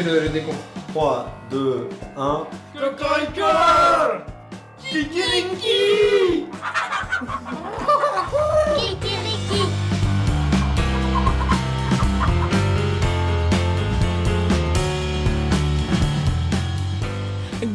fais le, le décompte. 3, 2, 1. Cocorico Kikiriki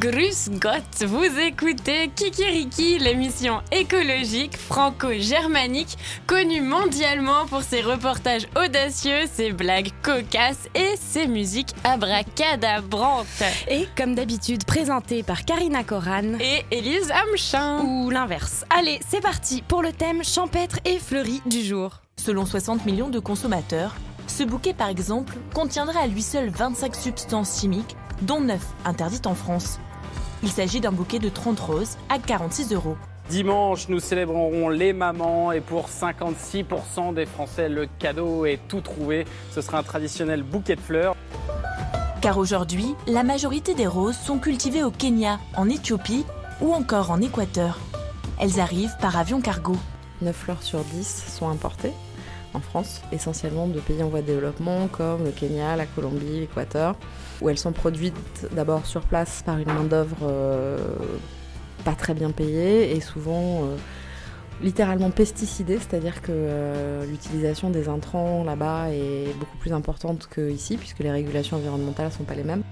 Grüß Gott, vous écoutez Kikiriki, l'émission écologique franco-germanique connue mondialement pour ses reportages audacieux, ses blagues cocasses et ses musiques abracadabrantes. Et comme d'habitude, présentée par Karina Koran et Élise Amchin. Ou l'inverse. Allez, c'est parti pour le thème champêtre et fleuri du jour. Selon 60 millions de consommateurs, ce bouquet par exemple contiendrait à lui seul 25 substances chimiques dont 9 interdites en France. Il s'agit d'un bouquet de 30 roses à 46 euros. Dimanche, nous célébrerons les mamans et pour 56% des Français, le cadeau est tout trouvé. Ce sera un traditionnel bouquet de fleurs. Car aujourd'hui, la majorité des roses sont cultivées au Kenya, en Éthiopie ou encore en Équateur. Elles arrivent par avion cargo. 9 fleurs sur 10 sont importées en France, essentiellement de pays en voie de développement comme le Kenya, la Colombie, l'Équateur, où elles sont produites d'abord sur place par une main-d'œuvre euh, pas très bien payée et souvent euh, littéralement pesticidée, c'est-à-dire que euh, l'utilisation des intrants là-bas est beaucoup plus importante qu'ici, puisque les régulations environnementales ne sont pas les mêmes.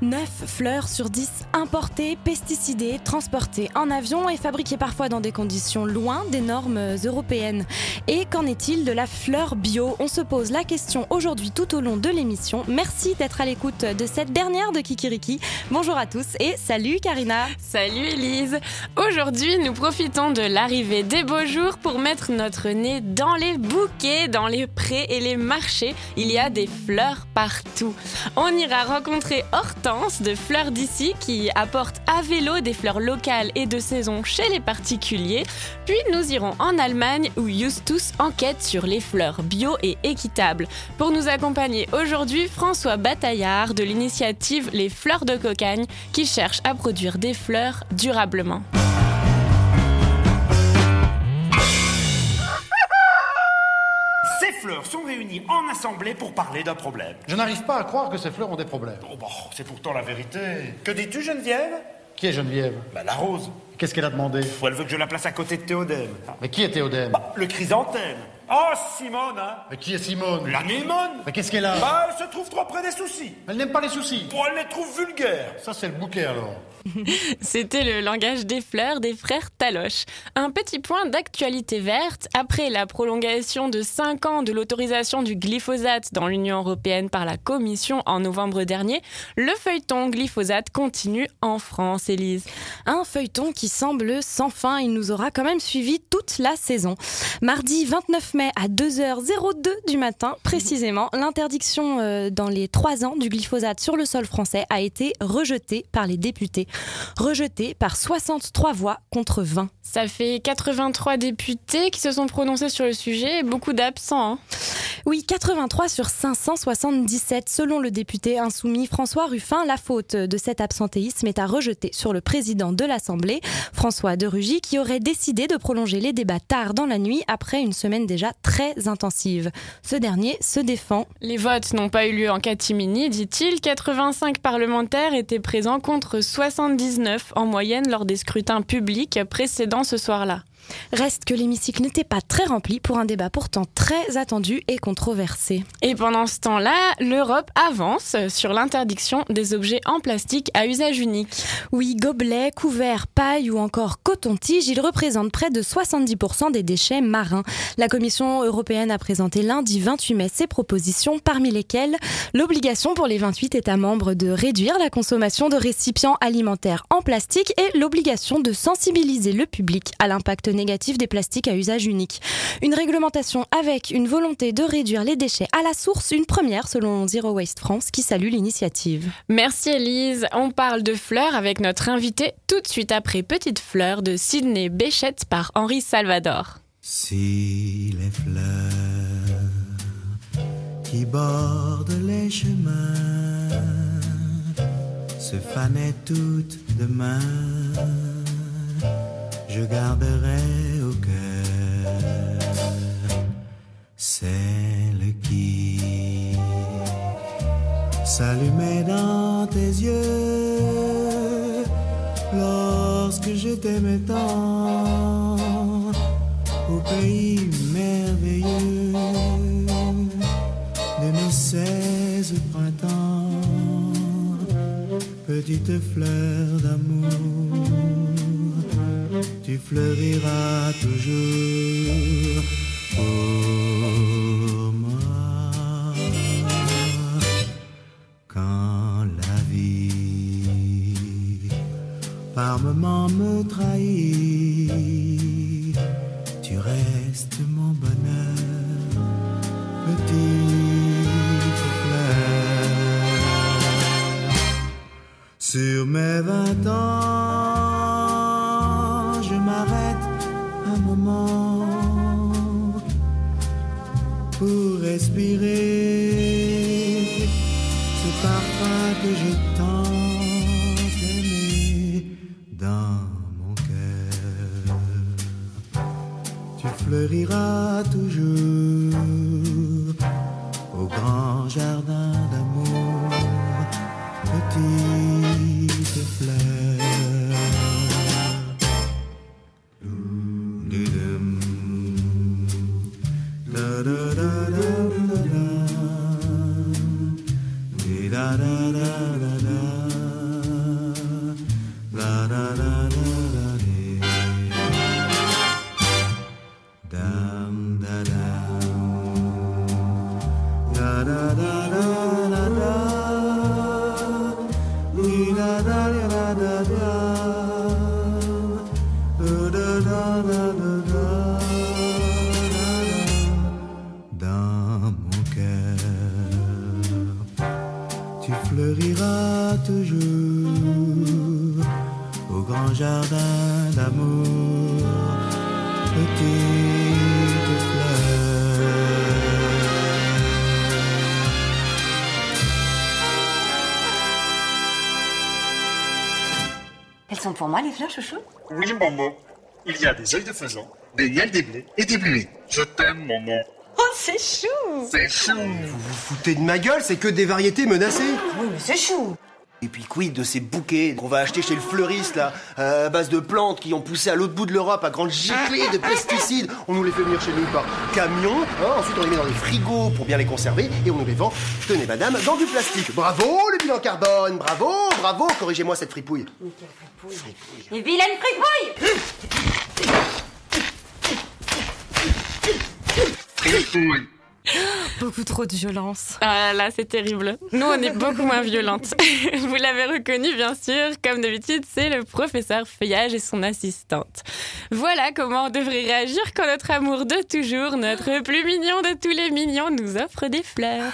9 fleurs sur 10 importées, pesticidées, transportées en avion et fabriquées parfois dans des conditions loin des normes européennes. Et qu'en est-il de la fleur bio? On se pose la question aujourd'hui tout au long de l'émission. Merci d'être à l'écoute de cette dernière de Kikiriki. Bonjour à tous et salut Karina. Salut Elise. Aujourd'hui, nous profitons de l'arrivée des beaux jours pour mettre notre nez dans les bouquets, dans les prés et les marchés. Il y a des fleurs partout. On ira rencontrer Hortense de Fleurs d'ici qui apporte à vélo des fleurs locales et de saison chez les particuliers. Puis nous irons en Allemagne où Justus enquête sur les fleurs bio et équitables. Pour nous accompagner aujourd'hui, François Bataillard de l'initiative Les Fleurs de Cocagne qui cherche à produire des fleurs durablement. Fleurs sont réunies en assemblée pour parler d'un problème. Je n'arrive pas à croire que ces fleurs ont des problèmes. Oh, bah, c'est pourtant la vérité. Que dis-tu, Geneviève? Qui est Geneviève? Bah, la rose. Qu'est-ce qu'elle a demandé? Elle veut que je la place à côté de Théodème. Mais qui est Théodème? Bah, le chrysanthème. Oh, Simone, hein Mais qui est Simone? La Némone Mais qu'est-ce qu'elle a? Bah, elle se trouve trop près des soucis. Elle n'aime pas les soucis. Bon, elle les trouve vulgaires. Ça, c'est le bouquet alors. C'était le langage des fleurs des frères Taloche. Un petit point d'actualité verte. Après la prolongation de 5 ans de l'autorisation du glyphosate dans l'Union européenne par la Commission en novembre dernier, le feuilleton glyphosate continue en France, Élise. Un feuilleton qui semble sans fin. Il nous aura quand même suivi toute la saison. Mardi 29 mai à 2h02 du matin, précisément, l'interdiction euh, dans les 3 ans du glyphosate sur le sol français a été rejetée par les députés rejeté par 63 voix contre 20. Ça fait 83 députés qui se sont prononcés sur le sujet et beaucoup d'absents. Hein. Oui, 83 sur 577 selon le député insoumis François Ruffin. La faute de cet absentéisme est à rejeter sur le président de l'Assemblée, François de Rugy, qui aurait décidé de prolonger les débats tard dans la nuit après une semaine déjà très intensive. Ce dernier se défend. Les votes n'ont pas eu lieu en catimini, dit-il. 85 parlementaires étaient présents contre 79 en moyenne lors des scrutins publics précédents ce soir-là. Reste que l'hémicycle n'était pas très rempli pour un débat pourtant très attendu et controversé. Et pendant ce temps-là, l'Europe avance sur l'interdiction des objets en plastique à usage unique. Oui, gobelets, couverts, paille ou encore coton-tige, ils représentent près de 70% des déchets marins. La Commission européenne a présenté lundi 28 mai ses propositions, parmi lesquelles l'obligation pour les 28 États membres de réduire la consommation de récipients alimentaires en plastique et l'obligation de sensibiliser le public à l'impact négatif des plastiques à usage unique. Une réglementation avec une volonté de réduire les déchets à la source, une première selon Zero Waste France qui salue l'initiative. Merci Elise. On parle de fleurs avec notre invité tout de suite après Petite fleur de Sydney Béchette par Henri Salvador. Si les fleurs qui bordent les chemins se fanaient toutes demain je garderai au cœur. Celle qui s'allumait dans tes yeux lorsque je t'aimais tant. Au pays merveilleux de nos seize printemps, petite fleur d'amour, tu fleuriras toujours pour moi. Quand la vie par moments me trahit, les fleurs, chouchou? Oui, maman. Il y a des œils de faisan, des miels des blés et des bleuets. Je t'aime, maman. Oh, c'est chou C'est chou. Vous vous foutez de ma gueule, c'est que des variétés menacées. Oui, mais c'est chou Et puis quid de ces bouquets qu'on va acheter chez le fleuriste là, euh, à base de plantes qui ont poussé à l'autre bout de l'Europe à grande giclée de pesticides. On nous les fait venir chez nous par camion, hein, ensuite on les met dans des frigos pour bien les conserver et on nous les vend, tenez madame, dans du plastique. Bravo le bilan carbone, bravo, bravo, corrigez-moi cette fripouille. Les vilaines fripouilles Beaucoup trop de violence. Ah là, c'est terrible. Nous, on est beaucoup moins violentes. Vous l'avez reconnu, bien sûr. Comme d'habitude, c'est le professeur Feuillage et son assistante. Voilà comment on devrait réagir quand notre amour de toujours, notre plus mignon de tous les mignons, nous offre des fleurs.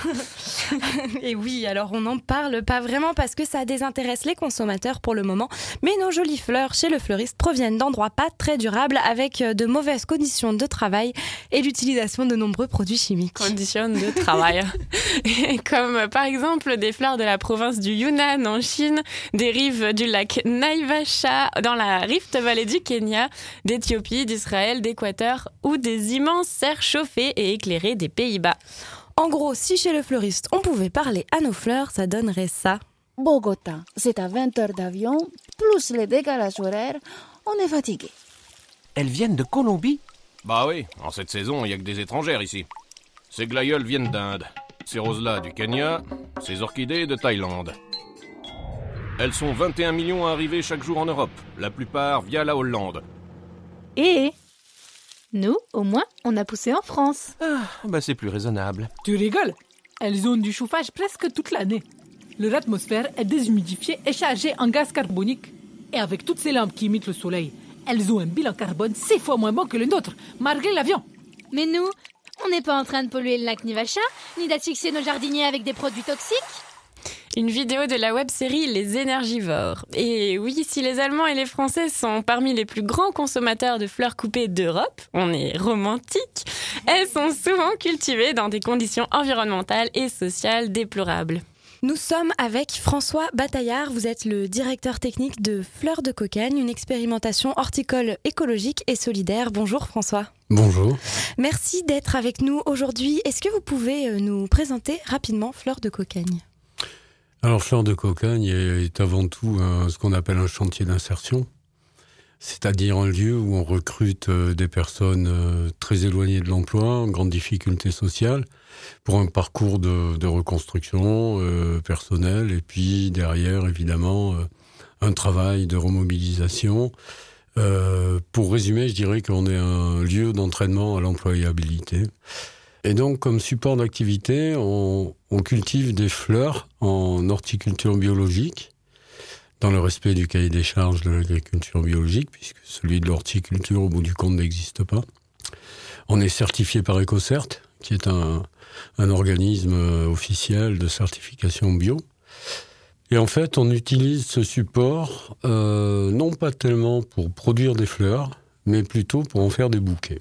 Et oui, alors on n'en parle pas vraiment parce que ça désintéresse les consommateurs pour le moment. Mais nos jolies fleurs chez le fleuriste proviennent d'endroits pas très durables avec de mauvaises conditions de travail et l'utilisation de nombreux produits chimiques. De travail. Et Comme euh, par exemple des fleurs de la province du Yunnan en Chine, des rives du lac Naivasha dans la Rift Valley du Kenya, d'Éthiopie, d'Israël, d'Équateur ou des immenses serres chauffées et éclairées des Pays-Bas. En gros, si chez le fleuriste on pouvait parler à nos fleurs, ça donnerait ça. Bogota, c'est à 20 heures d'avion, plus les décalages horaires, on est fatigué. Elles viennent de Colombie Bah oui, en cette saison, il y a que des étrangères ici. Ces glaïeuls viennent d'Inde, ces roses-là du Kenya, ces orchidées de Thaïlande. Elles sont 21 millions à arriver chaque jour en Europe, la plupart via la Hollande. Et nous, au moins, on a poussé en France. Ah, bah c'est plus raisonnable. Tu rigoles? Elles ont du chauffage presque toute l'année. Leur atmosphère est déshumidifiée et chargée en gaz carbonique. Et avec toutes ces lampes qui imitent le soleil, elles ont un bilan carbone six fois moins bon que le nôtre, malgré l'avion. Mais nous, on n'est pas en train de polluer le lac Nivacha, ni d'asphyxier nos jardiniers avec des produits toxiques. Une vidéo de la web-série Les énergivores. Et oui, si les Allemands et les Français sont parmi les plus grands consommateurs de fleurs coupées d'Europe, on est romantique, elles sont souvent cultivées dans des conditions environnementales et sociales déplorables. Nous sommes avec François Bataillard. Vous êtes le directeur technique de Fleurs de Cocagne, une expérimentation horticole écologique et solidaire. Bonjour François. Bonjour. Merci d'être avec nous aujourd'hui. Est-ce que vous pouvez euh, nous présenter rapidement Fleurs de Cocagne? Alors, Fleur de Cocagne est avant tout ce qu'on appelle un chantier d'insertion, c'est-à-dire un lieu où on recrute euh, des personnes euh, très éloignées de l'emploi, en grande difficulté sociale, pour un parcours de, reconstruction euh, personnelle, et puis derrière, évidemment, un travail de remobilisation. pour résumer, je dirais qu'on est un lieu d'entraînement à l'employabilité. Et donc, comme support d'activité, on, cultive des fleurs en horticulture biologique, dans le respect du cahier des charges de l'agriculture biologique, puisque celui de l'horticulture, au bout du compte, n'existe pas. On est certifié par EcoCert, qui est un, organisme officiel de certification bio. Et en fait, on utilise ce support euh, non pas tellement pour produire des fleurs, mais plutôt pour en faire des bouquets.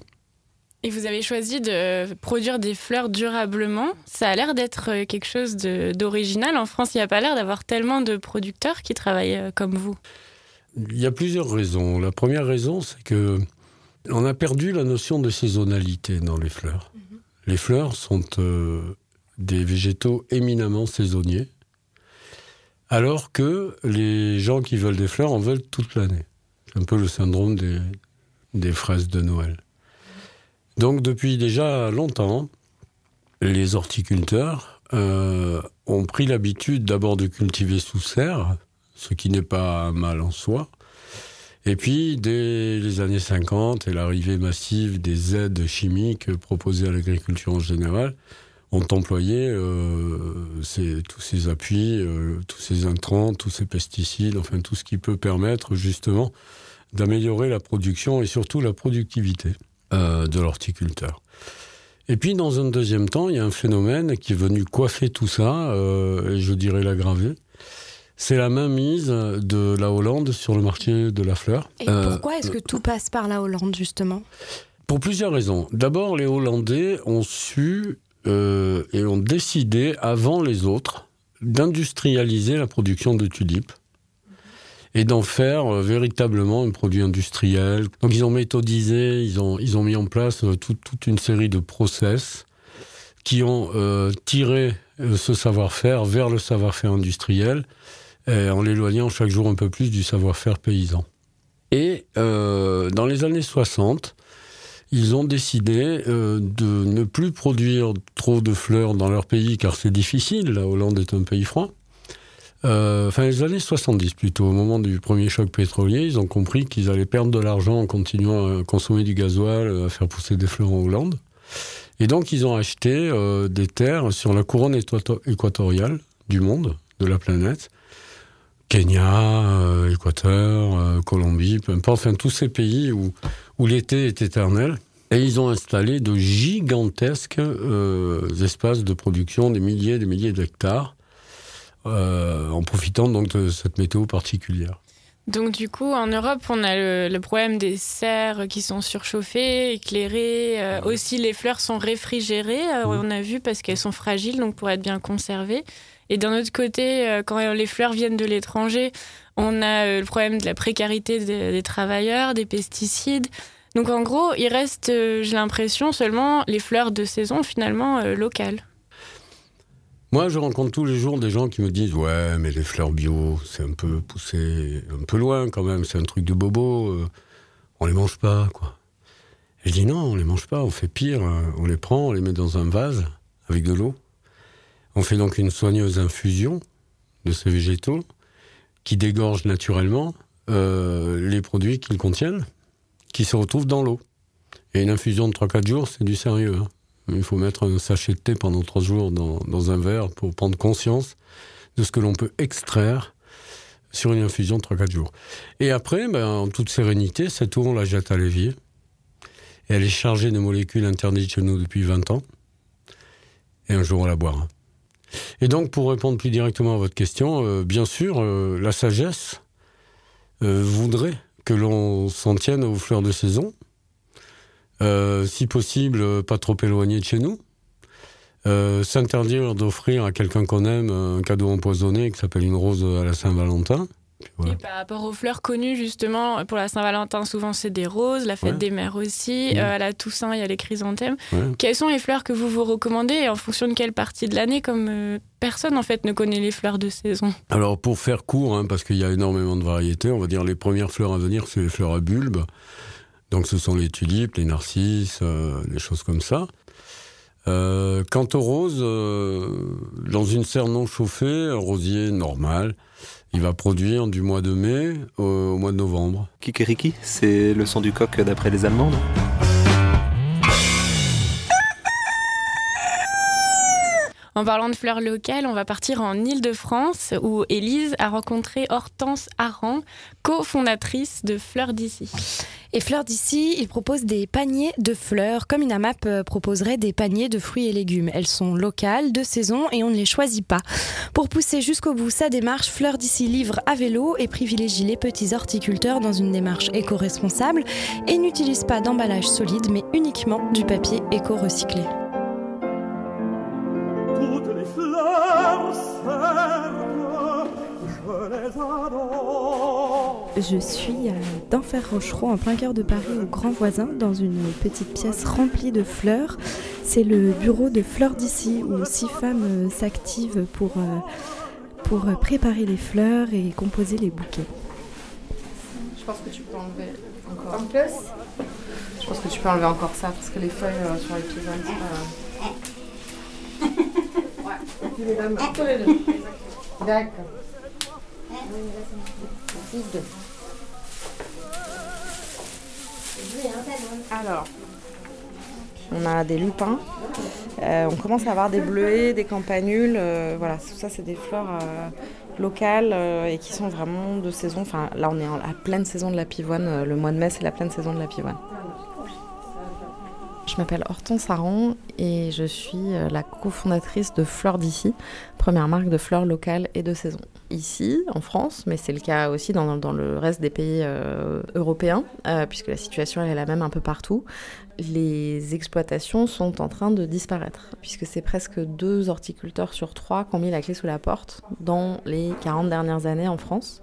Et vous avez choisi de produire des fleurs durablement. Ça a l'air d'être euh, quelque chose d'original. En France, il n'y a pas l'air d'avoir tellement de producteurs qui travaillent euh, comme vous. Il y a plusieurs raisons. La première raison, c'est que on a perdu la notion de saisonnalité dans les fleurs. Mhm. Les fleurs sont euh, des végétaux éminemment saisonniers, alors que les gens qui veulent des fleurs en veulent toute l'année. C'est un peu le syndrome des fraises de Noël. Donc depuis déjà longtemps, les horticulteurs euh, ont pris l'habitude d'abord de cultiver sous serre, ce qui n'est pas mal en soi. Et puis, dès les années 50 et l'arrivée massive des aides chimiques proposées à l'agriculture en général, ont employé euh, tous ces appuis, euh, tous ces intrants, tous ces pesticides, enfin tout ce qui peut permettre justement d'améliorer la production et surtout la productivité. Euh, de l'horticulteur. Et puis, dans un deuxième temps, il y a un phénomène qui est venu coiffer tout ça, euh, et je dirais l'aggraver. C'est la mainmise de la Hollande sur le marché de la fleur. Et pourquoi est-ce que tout passe par la Hollande, justement? Pour plusieurs raisons. D'abord, les Hollandais ont su euh, et ont décidé, avant les autres, d'industrialiser la production de tulipes et d'en faire euh, véritablement un produit industriel. Donc ils ont méthodisé, ils ont, ils ont mis en place euh, toute une série de process qui ont euh, tiré ce savoir-faire vers le savoir-faire industriel en l'éloignant chaque jour un peu plus du savoir-faire paysan. Et dans les années 60, ils ont décidé de ne plus produire trop de fleurs dans leur pays car c'est difficile, la Hollande est un pays froid. Euh, enfin, les années 70 plutôt, au moment du premier choc pétrolier, ils ont compris qu'ils allaient perdre de l'argent en continuant à consommer du gasoil, à faire pousser des fleurs en Hollande. Et donc, ils ont acheté euh, des terres sur la couronne équatoriale du monde, de la planète. Kenya, euh, Équateur, Colombie, peu importe, enfin tous ces pays où, où l'été est éternel. Et ils ont installé de gigantesques espaces de production, des milliers et des milliers d'hectares, euh, en profitant donc de cette météo particulière. Donc du coup, en Europe, on a le, problème des serres qui sont surchauffées, éclairées. Euh, aussi, les fleurs sont réfrigérées, euh, on a vu, parce qu'elles sont fragiles, donc pour être bien conservées. Et d'un autre côté, quand les fleurs viennent de l'étranger, on a le problème de la précarité des, travailleurs, des pesticides. Donc en gros, il reste, j'ai l'impression, seulement les fleurs de saison finalement locales. Moi, je rencontre tous les jours des gens qui me disent Ouais, mais les fleurs bio, c'est un peu poussé un peu loin quand même, c'est un truc de bobo, euh, on les mange pas, quoi. Et je dis Non, on les mange pas, on fait pire, hein. on les prend, on les met dans un vase avec de l'eau. On fait donc une soigneuse infusion de ces végétaux qui dégorgent naturellement euh, les produits qu'ils contiennent, qui se retrouvent dans l'eau. Et une infusion de 3-4 jours, c'est du sérieux. Hein. Il faut mettre un sachet de thé pendant trois jours dans, un verre pour prendre conscience de ce que l'on peut extraire sur une infusion de 3-4 jours. Et après, ben, en toute sérénité, cette eau, on la jette à l'évier. Elle est chargée de molécules interdites chez nous depuis 20 ans. Et un jour, on la boira. Et donc, pour répondre plus directement à votre question, euh, bien sûr, euh, la sagesse euh, voudrait que l'on s'en tienne aux fleurs de saison, euh, si possible, euh, pas trop éloigné de chez nous. Euh, s'interdire d'offrir à quelqu'un qu'on aime un cadeau empoisonné qui s'appelle une rose à la Saint-Valentin, Et par rapport aux fleurs connues, justement, pour la Saint-Valentin, souvent c'est des roses, la fête Ouais. des mères aussi, euh, à la Toussaint, il y a les chrysanthèmes. Ouais. Quelles sont les fleurs que vous vous recommandez et en fonction de quelle partie de l'année, comme euh, personne en fait ne connaît les fleurs de saison? Alors pour faire court, hein, parce qu'il y a énormément de variétés, on va dire les premières fleurs à venir, c'est les fleurs à bulbes. Donc ce sont les tulipes, les narcisses, euh, des choses comme ça. Euh, quant aux roses, euh, dans une serre non chauffée, un rosier normal, il va produire du mois de mai au, au mois de novembre. Kikeriki, c'est le son du coq d'après les Allemandes. En parlant de fleurs locales, on va partir en Île-de-France où Élise a rencontré Hortense Aran, cofondatrice de Fleurs d'ici. Et Fleurs d'ici, ils proposent des paniers de fleurs, comme une AMAP euh, proposerait des paniers de fruits et légumes. Elles sont locales, de saison, et on ne les choisit pas. Pour pousser jusqu'au bout sa démarche, Fleurs d'ici livre à vélo et privilégie les petits horticulteurs dans une démarche éco-responsable et n'utilise pas d'emballage solide, mais uniquement du papier éco-recyclé. Toutes les fleurs certes, je les adore. Je suis à d'Enfer-Rochereau, en plein cœur de Paris, au Grand Voisin, dans une petite pièce remplie de fleurs. C'est le bureau de Fleurs d'ici, où six femmes euh, s'activent pour, euh, pour euh, préparer les fleurs et composer les bouquets. Je pense que tu peux enlever encore. En plus Je pense que tu peux enlever encore ça parce que les feuilles euh, sur les pivoines, c'est pas. Les deux. D'accord. Alors, on a des lupins. Euh, on commence à avoir des bleuets, des campanules. euh, voilà, tout ça, c'est des fleurs euh, locales euh, et qui sont vraiment de saison. Enfin, là, on est en- à pleine saison de la pivoine. euh, Le mois de mai, c'est la pleine saison de la pivoine. Je m'appelle Hortense Aran et je suis euh, la cofondatrice de Fleurs d'ici, première marque de fleurs locales et de saison. Ici, en France, mais c'est le cas aussi dans, dans le reste des pays euh, européens, euh, puisque la situation est la même un peu partout, les exploitations sont en train de disparaître, puisque c'est presque deux horticulteurs sur trois qui ont mis la clé sous la porte dans les 40 dernières années en France.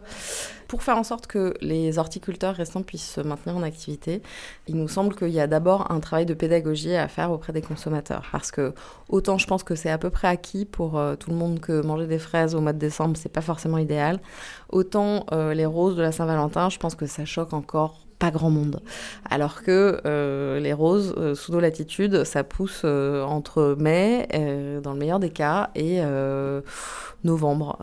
Pour faire en sorte que les horticulteurs restants puissent se maintenir en activité, il nous semble qu'il y a d'abord un travail de pédagogie à faire auprès des consommateurs. Parce que autant je pense que c'est à peu près acquis pour euh, tout le monde que manger des fraises au mois de décembre, c'est pas forcément idéal. Autant euh, les roses de la Saint-Valentin, je pense que ça choque encore pas grand monde. Alors que euh, les roses euh, sous nos latitudes, ça pousse euh, entre mai, dans le meilleur des cas, et novembre,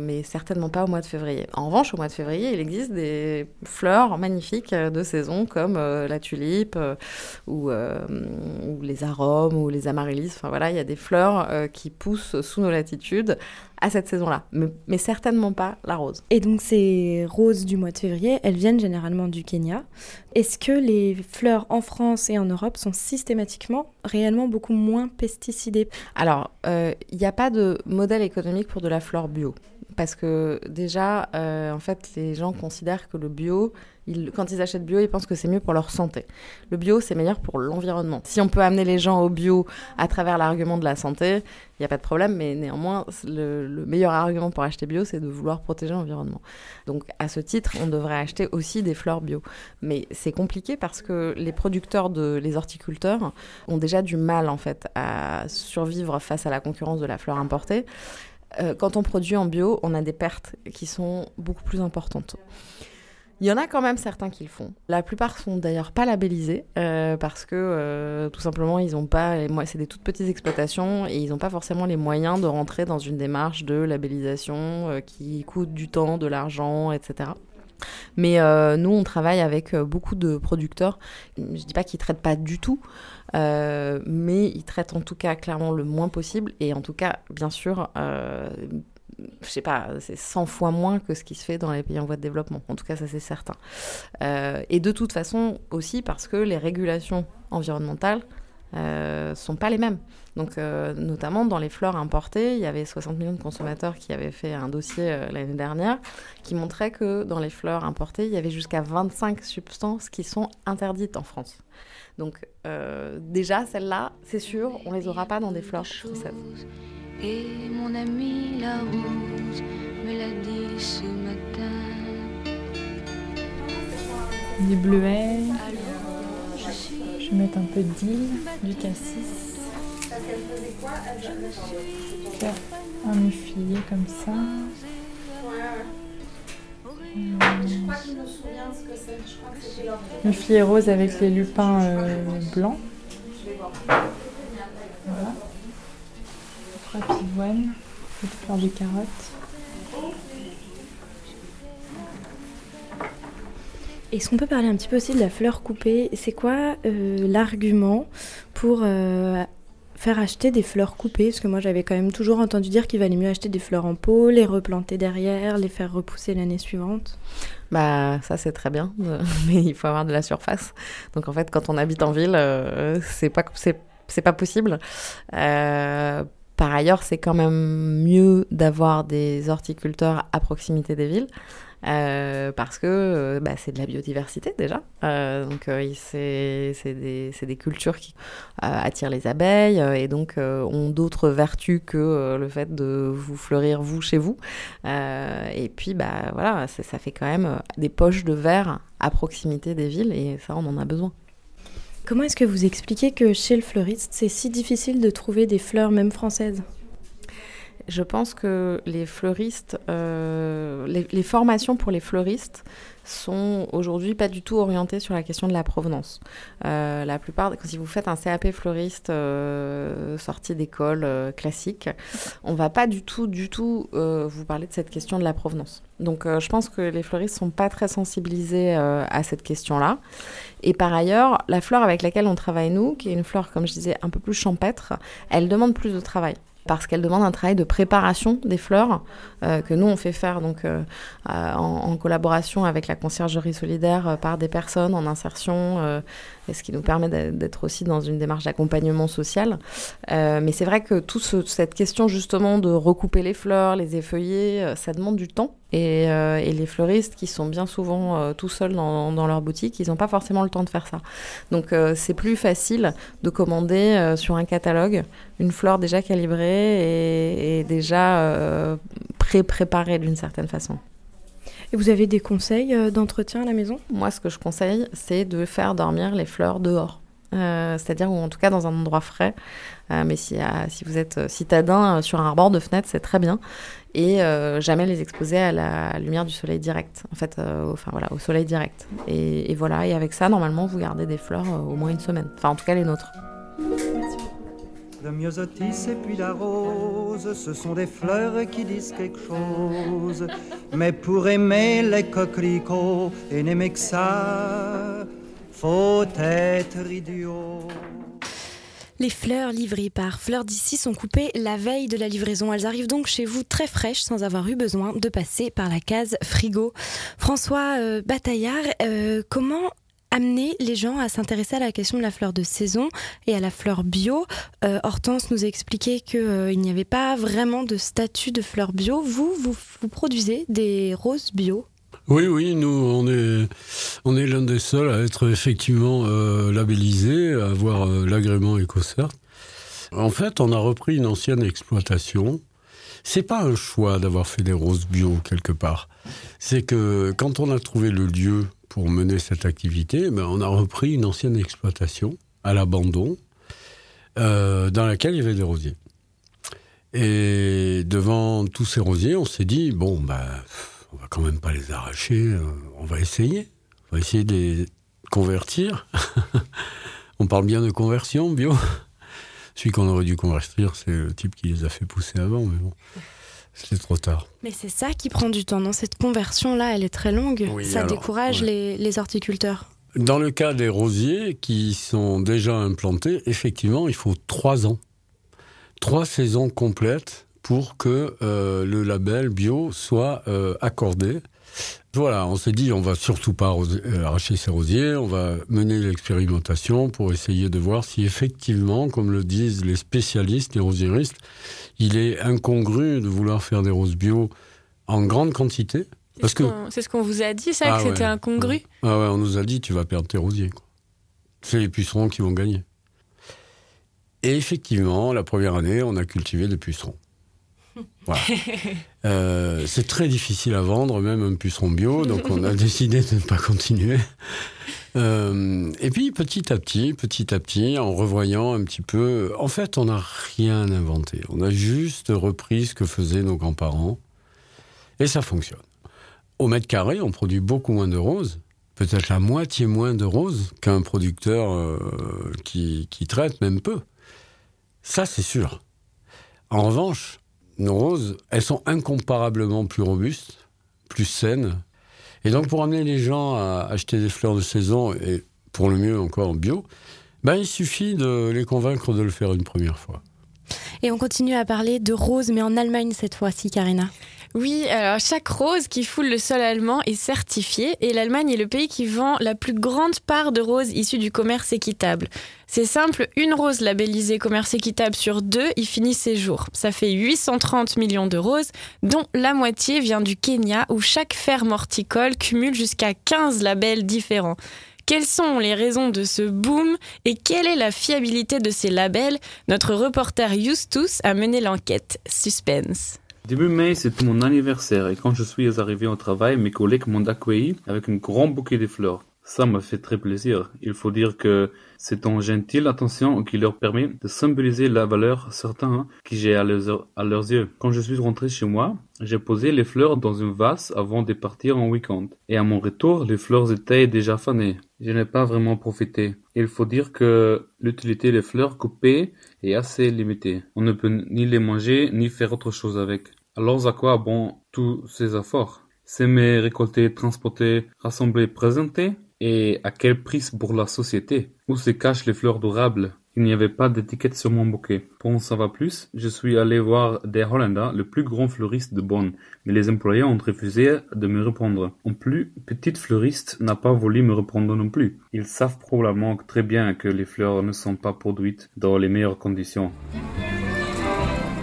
mais certainement pas au mois de février. En revanche, au mois de février, il existe des fleurs magnifiques de saison comme la tulipe ou, les arômes ou les amaryllis. Enfin voilà, il y a des fleurs qui poussent sous nos latitudes à cette saison-là, mais, mais certainement pas la rose. Et donc ces roses du mois de février, elles viennent généralement du Kenya. Est-ce que les fleurs en France et en Europe sont systématiquement réellement beaucoup moins pesticidées? Alors, euh, il n'y a pas de modèle économique pour de la fleur bio. Parce que déjà, euh, en fait, les gens considèrent que le bio, quand ils achètent bio, ils pensent que c'est mieux pour leur santé. Le bio, c'est meilleur pour l'environnement. Si on peut amener les gens au bio à travers l'argument de la santé, il n'y a pas de problème, mais néanmoins, le, le meilleur argument pour acheter bio, c'est de vouloir protéger l'environnement. Donc, à ce titre, on devrait acheter aussi des fleurs bio. Mais c'est compliqué parce que les producteurs, les horticulteurs, ont déjà du mal, en fait, à survivre face à la concurrence de la fleur importée. Euh, quand on produit en bio, on a des pertes qui sont beaucoup plus importantes. Il y en a quand même certains qui le font. La plupart sont d'ailleurs pas labellisés euh, parce que euh, tout simplement ils ont pas, les c'est des toutes petites exploitations et ils n'ont pas forcément les moyens de rentrer dans une démarche de labellisation euh, qui coûte du temps, de l'argent, etc. Mais nous, on travaille avec beaucoup de producteurs. Je dis pas qu'ils traitent pas du tout, mais ils traitent en tout cas clairement le moins possible. Et en tout cas, bien sûr, je sais pas, c'est 100 fois moins que ce qui se fait dans les pays en voie de développement. En tout cas, ça c'est certain. Euh, et de toute façon aussi parce que les régulations environnementales euh, sont pas les mêmes. Donc, euh, notamment dans les fleurs importées, il y avait 60 millions de consommateurs qui avaient fait un dossier euh, l'année dernière qui montrait que dans les fleurs importées, il y avait jusqu'à 25 substances qui sont interdites en France. Donc euh, déjà, celle-là, c'est sûr, on ne les aura pas dans des fleurs françaises. Et mon ami la rose me l'a dit ce matin. Du bleuet, je vais mettre un peu d'île, du cassis. Faire un effilé comme ça. Hum. Muffier rose avec les lupins euh, blancs. Voilà. Trois pivoines, une fleur de carotte. Est-ce qu'on peut parler un petit peu aussi de la fleur coupée? C'est quoi euh, l'argument pour euh, faire acheter des fleurs coupées Parce que moi j'avais quand même toujours entendu dire qu'il valait mieux acheter des fleurs en pot, les replanter derrière, les faire repousser l'année suivante. Bah ça c'est très bien, euh, mais il faut avoir de la surface. Donc en fait quand on habite en ville, euh, c'est pas c'est pas possible. Euh, par ailleurs, c'est quand même mieux d'avoir des horticulteurs à proximité des villes. Euh, parce que euh, bah, c'est de la biodiversité déjà. Euh, donc c'est des, cultures qui attirent les abeilles et donc ont d'autres vertus que le fait de vous fleurir vous chez vous. Et puis bah voilà, ça fait quand même des poches de verre à proximité des villes et ça on en a besoin. Comment est-ce que vous expliquez que chez le fleuriste, c'est si difficile de trouver des fleurs même françaises? Je pense que les fleuristes, euh, les, formations pour les fleuristes sont aujourd'hui pas du tout orientées sur la question de la provenance. Euh, la plupart, si vous faites un CAP fleuriste euh, sorti d'école classique, on va pas du tout, du tout vous parler de cette question de la provenance. Donc je pense que les fleuristes sont pas très sensibilisés à cette question-là. Et par ailleurs, la fleur avec laquelle on travaille nous, qui est une fleur, comme je disais, un peu plus champêtre, elle demande plus de travail parce qu'elle demande un travail de préparation des fleurs euh, que nous on fait faire donc euh, euh, en, collaboration avec la conciergerie solidaire par des personnes en insertion et ce qui nous permet d'être- aussi dans une démarche d'accompagnement social. Mais c'est vrai que toute cette question justement de recouper les fleurs, les effeuiller, ça demande du temps. Et, euh, et les fleuristes qui sont bien souvent euh, tout seuls dans, dans leur boutique, ils n'ont pas forcément le temps de faire ça. Donc euh, c'est plus facile de commander sur un catalogue une fleur déjà calibrée et, et déjà pré-préparée d'une certaine façon. Et vous avez des conseils d'entretien à la maison? Moi, ce que je conseille, c'est de faire dormir les fleurs dehors. Euh, c'est-à-dire ou en tout cas dans un endroit frais. Euh, mais si, euh, si vous êtes citadin sur un rebord de fenêtre, c'est très bien. Et euh, jamais les exposer à la lumière du soleil direct. En fait, euh, enfin voilà, au soleil direct. Et, et voilà. Et avec ça, normalement, vous gardez des fleurs euh, au moins une semaine. Enfin, en tout cas, les nôtres. Le myosotis et puis la rose, ce sont des fleurs qui disent quelque chose. Mais pour aimer les coquelicots et n'aimer que ça, faut être idiot. Les fleurs livrées par Fleurs d'ici sont coupées la veille de la livraison. Elles arrivent donc chez vous très fraîches sans avoir eu besoin de passer par la case frigo. François euh, Bataillard, euh, comment amener les gens à s'intéresser à la question de la fleur de saison et à la fleur bio? Euh, Hortense nous expliquait qu'il n'y avait pas vraiment de statut de fleur bio. Vous, vous produisez des roses bio? Oui, oui, nous, on est, on est l'un des seuls à être effectivement euh, labellisé, à avoir euh, l'agrément EcoCert. En fait, on a repris une ancienne exploitation. C'est pas un choix d'avoir fait des roses bio quelque part. C'est que quand on a trouvé le lieu pour mener cette activité, ben, on a repris une ancienne exploitation à l'abandon, euh, dans laquelle il y avait des rosiers. Et devant tous ces rosiers, on s'est dit bon, ben, on va quand même pas les arracher, euh, on va essayer. On va essayer de les convertir. on parle bien de conversion bio. Celui qu'on aurait dû convertir, c'est le type qui les a fait pousser avant, mais bon, c'était trop tard. Mais c'est ça qui prend du temps, non? Cette conversion-là, elle est très longue. Oui, ça alors, décourage ouais. les, les horticulteurs. Dans le cas des rosiers qui sont déjà implantés, effectivement, il faut trois ans. Trois saisons complètes pour que euh, le label bio soit euh, accordé. Voilà, on s'est dit, on va surtout pas euh, arracher ces rosiers, on va mener l'expérimentation pour essayer de voir si effectivement, comme le disent les spécialistes, les rosieristes, il est incongru de vouloir faire des roses bio en grande quantité. Parce que C'est ce qu'on vous a dit, ça, Ah que c'était ouais, incongru ah ouais, on nous a dit tu vas perdre tes rosiers. C'est les pucerons qui vont gagner. Et effectivement, la première année, on a cultivé des pucerons. Voilà. Euh, c'est très difficile à vendre, même un puceron bio, donc on a décidé de ne pas continuer. Euh, et puis petit à petit, petit à petit, en revoyant un petit peu, en fait, on n'a rien inventé. On a juste repris ce que faisaient nos grands-parents, et ça fonctionne. Au mètre carré, on produit beaucoup moins de roses, peut-être la moitié moins de roses qu'un producteur euh, qui, qui traite, même peu. Ça, c'est sûr. En revanche, nos roses, elles sont incomparablement plus robustes, plus saines. Et donc, pour amener les gens à acheter des fleurs de saison, et pour le mieux encore bio, ben, il suffit de les convaincre de le faire une première fois. Et on continue à parler de roses, mais en Allemagne cette fois-ci, Karina. Oui, alors chaque rose qui foule le sol allemand est certifiée et l'Allemagne est le pays qui vend la plus grande part de roses issues du commerce équitable. C'est simple, une rose labellisée commerce équitable sur deux y finit ses jours. Ça fait 830 millions de roses, dont la moitié vient du Kenya où chaque ferme horticole cumule jusqu'à 15 labels différents. Quelles sont les raisons de ce boom et quelle est la fiabilité de ces labels? Notre reporter Justus a mené l'enquête. Suspense. Début mai, c'est mon anniversaire et quand je suis arrivé au travail, mes collègues m'ont accueilli avec un grand bouquet de fleurs. Ça m'a fait très plaisir. Il faut dire que c'est une gentille attention qui leur permet de symboliser la valeur certaine que j'ai à leurs, à leurs yeux. Quand je suis rentré chez moi, j'ai posé les fleurs dans une vase avant de partir en week-end. Et à mon retour, les fleurs étaient déjà fanées. Je n'ai pas vraiment profité. Il faut dire que l'utilité des fleurs coupées est assez limitée. On ne peut ni les manger ni faire autre chose avec. Alors à quoi bon tous ces efforts? S'aimer, récolter, transporter, rassembler, présenter? Et à quel prix pour la société? Où se cachent les fleurs durables Il n'y avait pas d'étiquette sur mon bouquet. Pour en savoir plus, je suis allé voir Der Hollander, le plus grand fleuriste de Bonn, mais les employés ont refusé de me répondre. En plus, petite fleuriste n'a pas voulu me répondre non plus. Ils savent probablement très bien que les fleurs ne sont pas produites dans les meilleures conditions.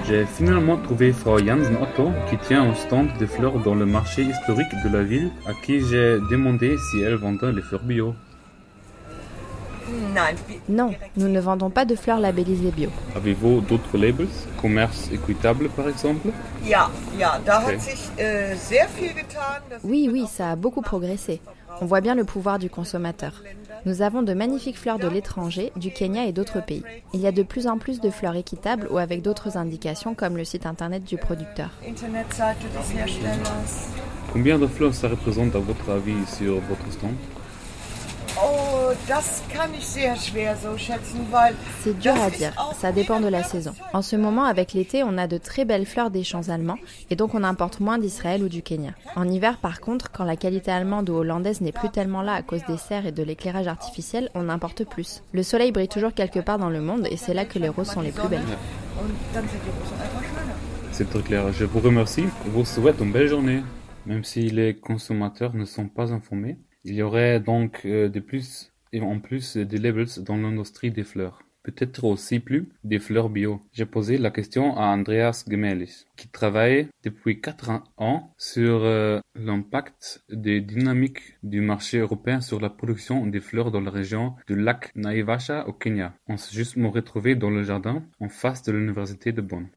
J'ai finalement trouvé Frau Jansen Otto qui tient un stand de fleurs dans le marché historique de la ville à qui j'ai demandé si elle vendait les fleurs bio. Non, nous ne vendons pas de fleurs labellisées bio. Avez-vous d'autres labels Commerce équitable par exemple? Ja, ja, da Okay. hat sich sehr viel getan. Das Oui, oui, ça a beaucoup progressé. On voit bien le pouvoir du consommateur. Nous avons de magnifiques fleurs de l'étranger, du Kenya et d'autres pays. Il y a de plus en plus de fleurs équitables ou avec d'autres indications comme le site internet du producteur. Combien de fleurs ça représente à votre avis sur votre stand? Oh, das kann ich sehr schwer so schätzen, weil C'est dur à dire, ça dépend de la saison. En ce moment, avec l'été, on a de très belles fleurs des champs allemands et donc on importe moins d'Israël ou du Kenya. En hiver, par contre, quand la qualité allemande ou hollandaise n'est plus tellement là à cause des serres et de l'éclairage artificiel, on importe plus. Le soleil brille toujours quelque part dans le monde et c'est là que les roses sont les plus belles. C'est très clair. Je vous remercie et vous souhaite une belle journée. Même si les consommateurs ne sont pas informés, il y aurait donc euh, de plus en plus des labels dans l'industrie des fleurs. Peut-être aussi plus des fleurs bio. J'ai posé la question à Andreas Gemelis, qui travaille depuis 4 ans sur euh, l'impact des dynamiques du marché européen sur la production des fleurs dans la région du lac Naivasha au Kenya. On s'est juste me retrouvé dans le jardin en face de l'université de Bonn.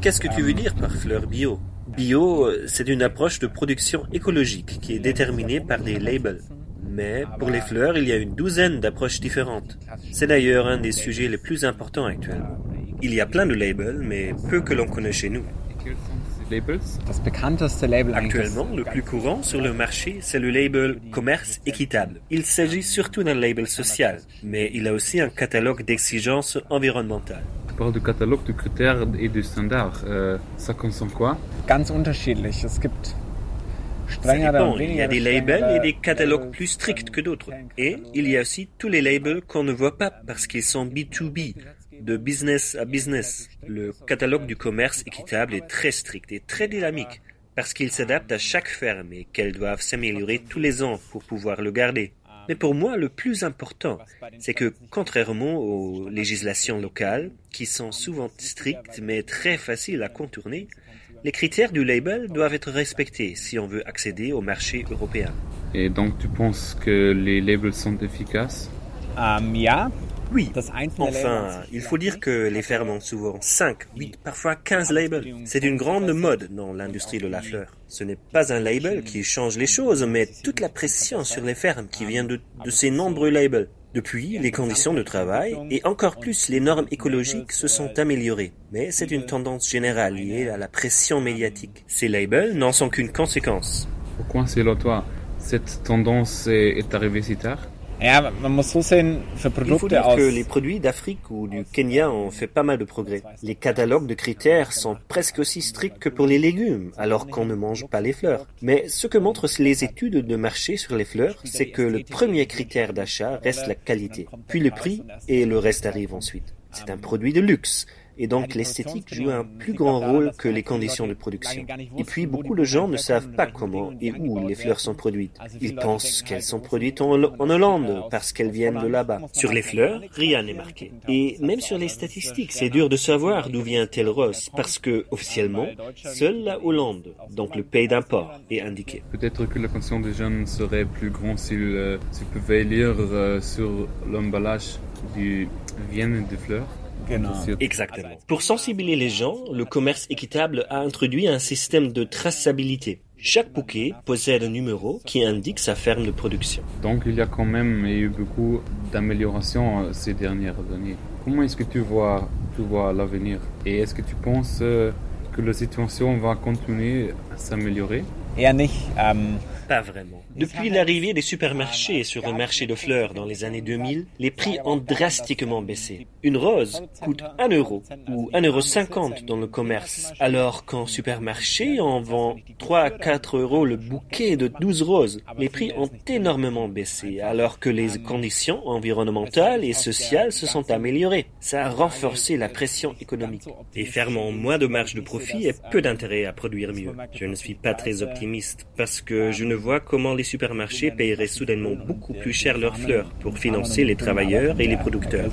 Qu'est-ce que tu veux dire par fleur bio? Bio, c'est une approche de production écologique qui est déterminée par des labels. Mais pour les fleurs, il y a une douzaine d'approches différentes. C'est d'ailleurs un des sujets les plus importants actuellement. Il y a plein de labels, mais peu que l'on connaît chez nous. Actuellement, le plus courant sur le marché, c'est le label commerce équitable. Il s'agit surtout d'un label social, mais il a aussi un catalogue d'exigences environnementales. Tu parles du catalogue de critères et de standards. Euh, ça concerne quoi? Ça dépend. Il y a des labels et des catalogues plus stricts que d'autres. Et il y a aussi tous les labels qu'on ne voit pas parce qu'ils sont B2B, de business à business. Le catalogue du commerce équitable est très strict et très dynamique parce qu'il s'adapte à chaque ferme et qu'elles doivent s'améliorer tous les ans pour pouvoir le garder. Mais pour moi, le plus important, c'est que contrairement aux législations locales, qui sont souvent strictes mais très faciles à contourner, les critères du label doivent être respectés si on veut accéder au marché européen. Et donc tu penses que les labels sont efficaces? Oui, enfin, il faut dire que les fermes ont souvent 5, 8, parfois 15 labels. C'est une grande mode dans l'industrie de la fleur. Ce n'est pas un label qui change les choses, mais toute la pression sur les fermes qui vient de, de ces nombreux labels. Depuis, les conditions de travail et encore plus les normes écologiques se sont améliorées. Mais c'est une tendance générale liée à la pression médiatique. Ces labels n'en sont qu'une conséquence. Pourquoi, selon toi, cette tendance est, est arrivée si tard? Il faut dire que les produits d'Afrique ou du Kenya ont fait pas mal de progrès. Les catalogues de critères sont presque aussi stricts que pour les légumes, alors qu'on ne mange pas les fleurs. Mais ce que montrent les études de marché sur les fleurs, c'est que le premier critère d'achat reste la qualité, puis le prix et le reste arrive ensuite. C'est un produit de luxe. Et donc l'esthétique joue un plus grand rôle que les conditions de production. Et puis beaucoup de gens ne savent pas comment et où les fleurs sont produites. Ils pensent qu'elles sont produites en, en Hollande parce qu'elles viennent de là-bas. Sur les fleurs, rien n'est marqué. Et même sur les statistiques, c'est dur de savoir d'où vient tel rose parce que officiellement, seule la Hollande, donc le pays d'import, est indiqué. Peut-être que la conscience des jeunes serait plus grande s'ils euh, pouvaient lire euh, sur l'emballage du viennent des fleurs. Exactement. Pour sensibiliser les gens, le commerce équitable a introduit un système de traçabilité. Chaque bouquet possède un numéro qui indique sa ferme de production. Donc il y a quand même eu beaucoup d'améliorations euh, ces dernières années. Comment est-ce que tu vois, tu vois l'avenir? Et est-ce que tu penses euh, que la situation va continuer à s'améliorer? Pas vraiment. Depuis l'arrivée des supermarchés sur le marché de fleurs dans les années 2000, les prix ont drastiquement baissé. Une rose coûte 1 euro ou 1,50 euro dans le commerce, alors qu'en supermarché on vend 3 à 4 euros le bouquet de 12 roses. Les prix ont énormément baissé, alors que les conditions environnementales et sociales se sont améliorées. Ça a renforcé la pression économique. Les fermes ont moins de marge de profit et peu d'intérêt à produire mieux. Je ne suis pas très optimiste parce que je ne vois comment les supermarchés paieraient soudainement beaucoup plus cher leurs fleurs pour financer les travailleurs et les producteurs.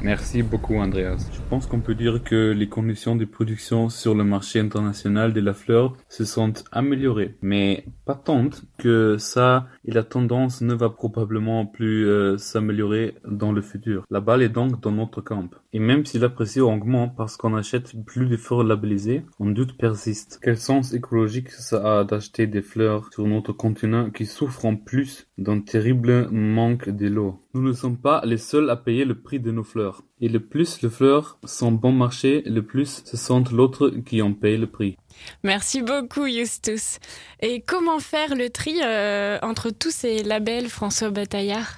Merci beaucoup Andreas. Je pense qu'on peut dire que les conditions de production sur le marché international de la fleur se sont améliorées, mais pas tant que ça et la tendance ne va probablement plus euh, s'améliorer dans le futur. La balle est donc dans notre camp. Et même si la pression augmente parce qu'on achète plus de fleurs labellisées, un doute persiste. Quel sens écologique ça a d'acheter des fleurs sur notre continent qui souffrent en plus d'un terrible manque de l'eau? Nous ne sommes pas les seuls à payer le prix de nos fleurs. Et le plus les fleurs sont bon marché, le plus ce sont l'autre qui en paye le prix. Merci beaucoup, Justus. Et comment faire le tri euh, entre tous ces labels, François Bataillard?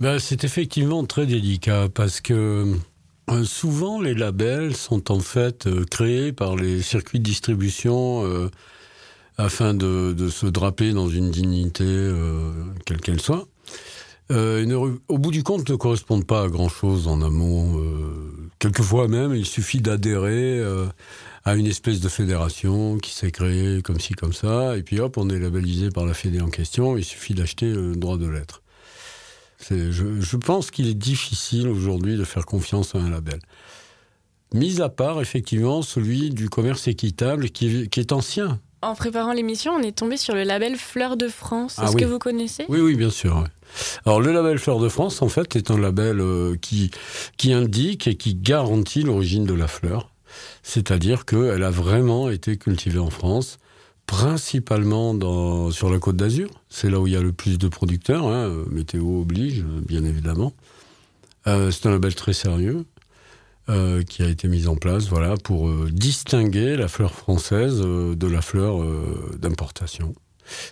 Ben, C'est effectivement très délicat parce que euh, souvent les labels sont en fait euh, créés par les circuits de distribution afin de, se draper dans une dignité quelle qu'elle soit. Euh, au bout du compte, ne correspondent pas à grand-chose en amont. quelquefois même, il suffit d'adhérer à une espèce de fédération qui s'est créée comme ci, comme ça, et puis hop, on est labellisé par la fédé en question, il suffit d'acheter le droit de l'être. Je, pense qu'il est difficile aujourd'hui de faire confiance à un label. Mis à part, effectivement, celui du commerce équitable qui, qui est ancien. En préparant l'émission, on est tombé sur le label Fleur de France. Est-ce ah, oui. que vous connaissez? Oui, oui, bien sûr. Ouais. Alors, le label Fleur de France, en fait, est un label euh, qui, qui indique et qui garantit l'origine de la fleur. C'est-à-dire qu'elle a vraiment été cultivée en France, principalement dans, sur la côte d'Azur. C'est là où il y a le plus de producteurs. Hein. Météo oblige, bien évidemment. Euh, c'est un label très sérieux euh, qui a été mis en place voilà, pour euh, distinguer la fleur française euh, de la fleur d'importation.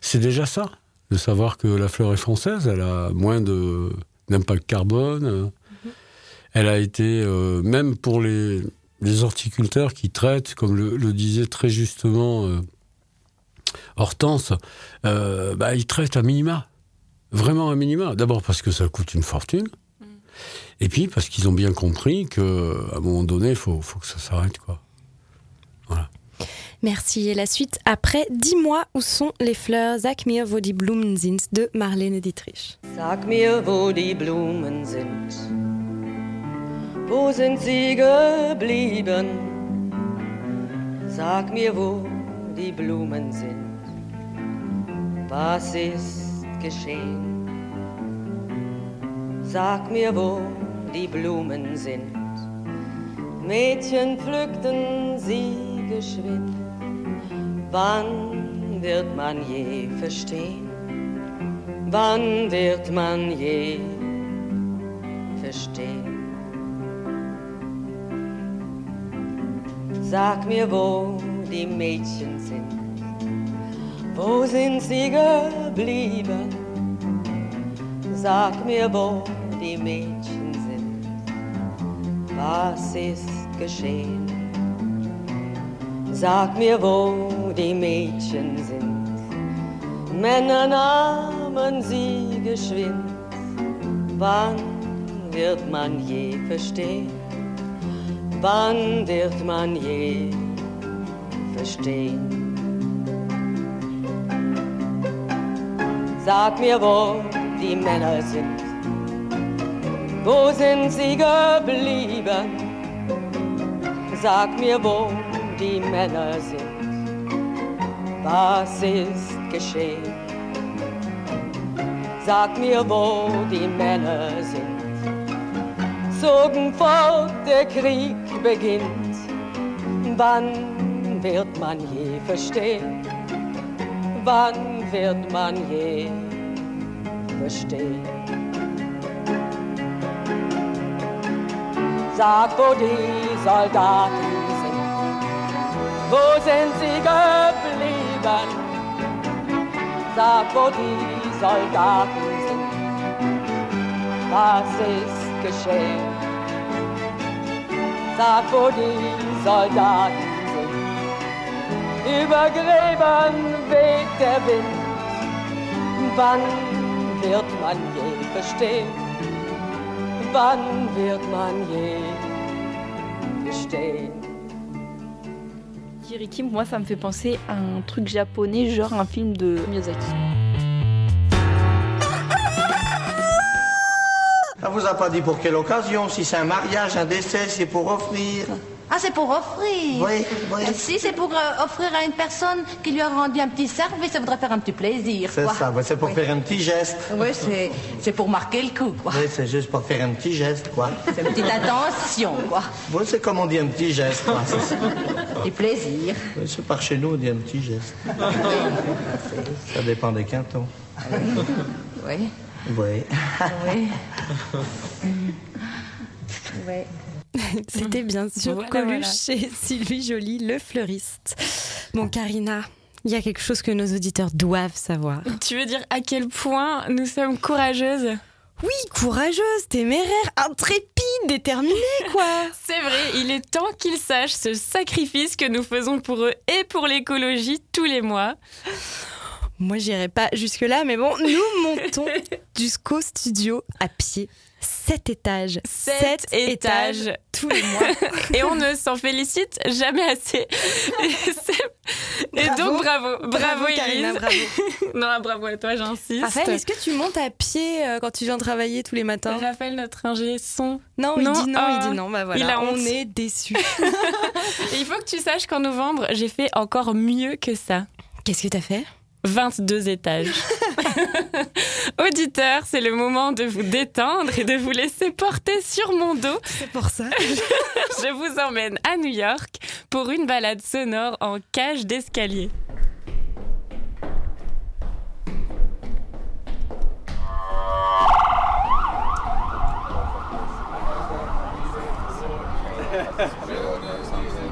C'est déjà ça, de savoir que la fleur est française, elle a moins d'impact carbone. Mm-hmm. Elle a été, même pour les, les horticulteurs qui traitent, comme le, le disait très justement Hortense, bah, ils traitent à minima. Vraiment à minima. D'abord parce que ça coûte une fortune. Mm. Et puis parce qu'ils ont bien compris qu'à un moment donné, il faut, faut, que ça s'arrête. quoi. Voilà. Merci. Et la suite après Dis-moi où sont les fleurs Sag mir wo die Blumen sind de Marlene Dietrich. Sag mir wo die Blumen sind. Wo sind sie geblieben? Sag mir wo die Blumen sind. Was ist geschehen? Sag mir, wo die Blumen sind. Mädchen pflückten sie geschwind. Wann wird man je verstehen? Wann wird man je verstehen? Sag mir, wo die Mädchen sind. Wo sind sie geblieben? Sag mir, wo die Mädchen. Was ist geschehen? Sag mir, wo die Mädchen sind. Männer nahmen sie geschwind. Wann wird man je verstehen? Wann wird man je verstehen? Sag mir, wo die Männer sind. Wo sind sie geblieben? Sag mir, wo die Männer sind. Was ist geschehen? Sag mir, wo die Männer sind. Zogen fort, der Krieg beginnt. Wann wird man je verstehen? Wann wird man je verstehen? Sag, wo die Soldaten sind. Wo sind sie geblieben? Sag, wo die Soldaten sind. Was ist geschehen? Sag, wo die Soldaten sind. Über Gräbern weht der Wind. Wann wird man je verstehen? Wann wird man je? Kiriki, moi, ça me fait penser à un truc japonais, genre un film de Miyazaki. Ça vous a pas dit pour quelle occasion Si c'est un mariage, un décès, c'est pour offrir? Ah, c'est pour offrir Oui, oui. Euh, Si c'est pour euh, offrir à une personne qui lui a rendu un petit service, ça voudrait faire un petit plaisir. C'est quoi. ça, ouais, c'est pour Oui. faire un petit geste. Oui, c'est, c'est pour marquer le coup, quoi. Oui, c'est juste pour faire un petit geste, quoi. C'est une petite attention, quoi. Oui, c'est comme on dit un petit geste, quoi. Du plaisir. Oui, c'est par chez nous, on dit un petit geste. Ça dépend des cantons. Oui. Oui. Oui. Oui. C'était bien sûr Voilà, Coluche voilà. chez Sylvie Joly, le fleuriste. Bon, Karina, il y a quelque chose que nos auditeurs doivent savoir. Tu veux dire à quel point nous sommes courageuses? Oui, courageuse, téméraire, intrépide, déterminée, quoi. C'est vrai, il est temps qu'ils sachent ce sacrifice que nous faisons pour eux et pour l'écologie tous les mois. Moi, j'irai pas jusque-là, mais bon, nous montons jusqu'au studio à pied. Sept étages. Sept étages tous les mois. Et on ne s'en félicite jamais assez. Et, donc bravo, bravo, Bravo. Karina, bravo. non, bravo à toi, j'insiste. Raphaël, est-ce que tu montes à pied euh, quand tu viens travailler tous les matins? Raphaël, notre ingé son. Non, il dit non, ah, il dit non. Bah voilà, il a on honte. est déçus. Il faut que tu saches qu'en novembre, j'ai fait encore mieux que ça. Qu'est-ce que t'as fait? 22 étages. Auditeurs, c'est le moment de vous détendre et de vous laisser porter sur mon dos. C'est pour ça. Je vous emmène à New York pour une balade sonore en cage d'escalier.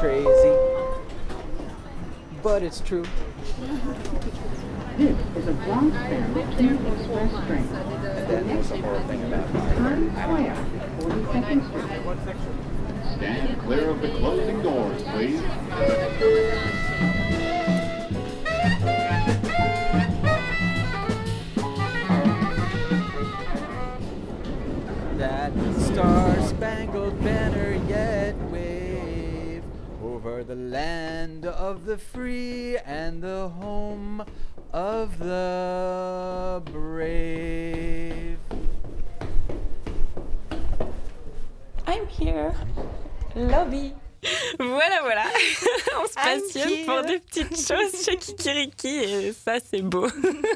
crazy, but it's true. This is a Bronx family King Express train. That was the horrible thing about Times Square, 42nd Street. Stand clear of the closing doors, please. Over the land of the free and the home of the brave. here. Lobby. Voilà, voilà. On se passionne pour des petites choses chez Kikiriki et ça, c'est beau.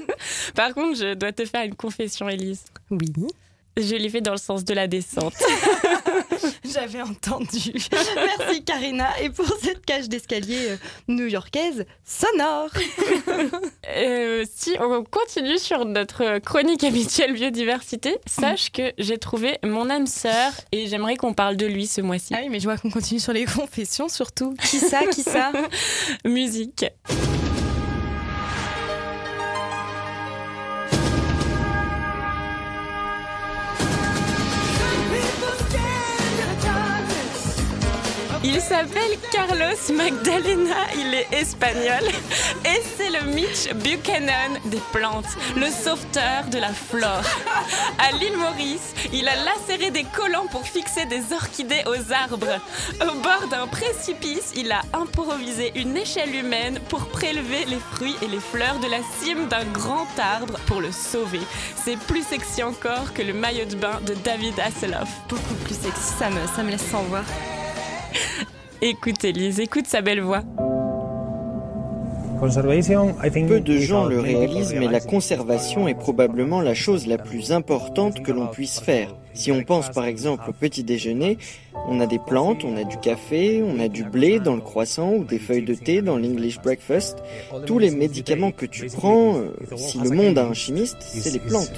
Par contre, je dois te faire une confession, Elise. Oui. Je l'ai fait dans le sens de la descente. J'avais entendu. Merci Karina. Et pour cette cage d'escalier euh, new-yorkaise sonore. Euh, si on continue sur notre chronique habituelle biodiversité, sache que j'ai trouvé mon âme sœur et j'aimerais qu'on parle de lui ce mois-ci. Ah oui, mais je vois qu'on continue sur les confessions surtout. Qui ça Qui ça? Musique. Il s'appelle Carlos Magdalena, il est espagnol et c'est le Mitch Buchanan des plantes, le sauveteur de la flore. À l'île Maurice, il a lacéré des collants pour fixer des orchidées aux arbres. Au bord d'un précipice, il a improvisé une échelle humaine pour prélever les fruits et les fleurs de la cime d'un grand arbre pour le sauver. C'est plus sexy encore que le maillot de bain de David Hasselhoff. Beaucoup plus sexy, ça me, ça me laisse sans voix. Écoute Elise, écoute sa belle voix. Peu de gens le réalisent, mais la conservation est probablement la chose la plus importante que l'on puisse faire. Si on pense par exemple au petit déjeuner, on a des plantes, on a du café, on a du blé dans le croissant ou des feuilles de thé dans l'English breakfast. Tous les médicaments que tu prends, euh, si le monde a un chimiste, c'est les plantes.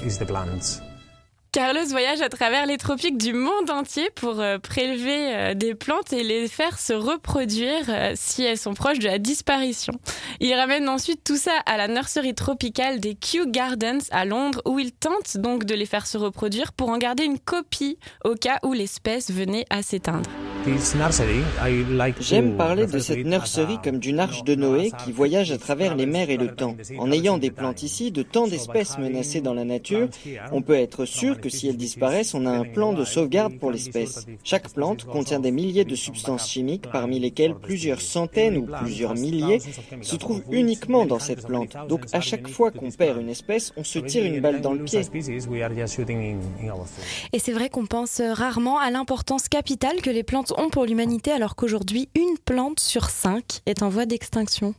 Carlos voyage à travers les tropiques du monde entier pour euh, prélever euh, des plantes et les faire se reproduire euh, si elles sont proches de la disparition. Il ramène ensuite tout ça à la nurserie tropicale des Kew Gardens à Londres où il tente donc de les faire se reproduire pour en garder une copie au cas où l'espèce venait à s'éteindre. J'aime parler de cette nurserie comme d'une arche de Noé qui voyage à travers les mers et le temps. En ayant des plantes ici, de tant d'espèces menacées dans la nature, on peut être sûr que si elles disparaissent, on a un plan de sauvegarde pour l'espèce. Chaque plante contient des milliers de substances chimiques, parmi lesquelles plusieurs centaines ou plusieurs milliers se trouvent uniquement dans cette plante. Donc à chaque fois qu'on perd une espèce, on se tire une balle dans le pied. Et c'est vrai qu'on pense rarement à l'importance capitale que les plantes ont pour l'humanité alors qu'aujourd'hui, une plante sur cinq est en voie d'extinction.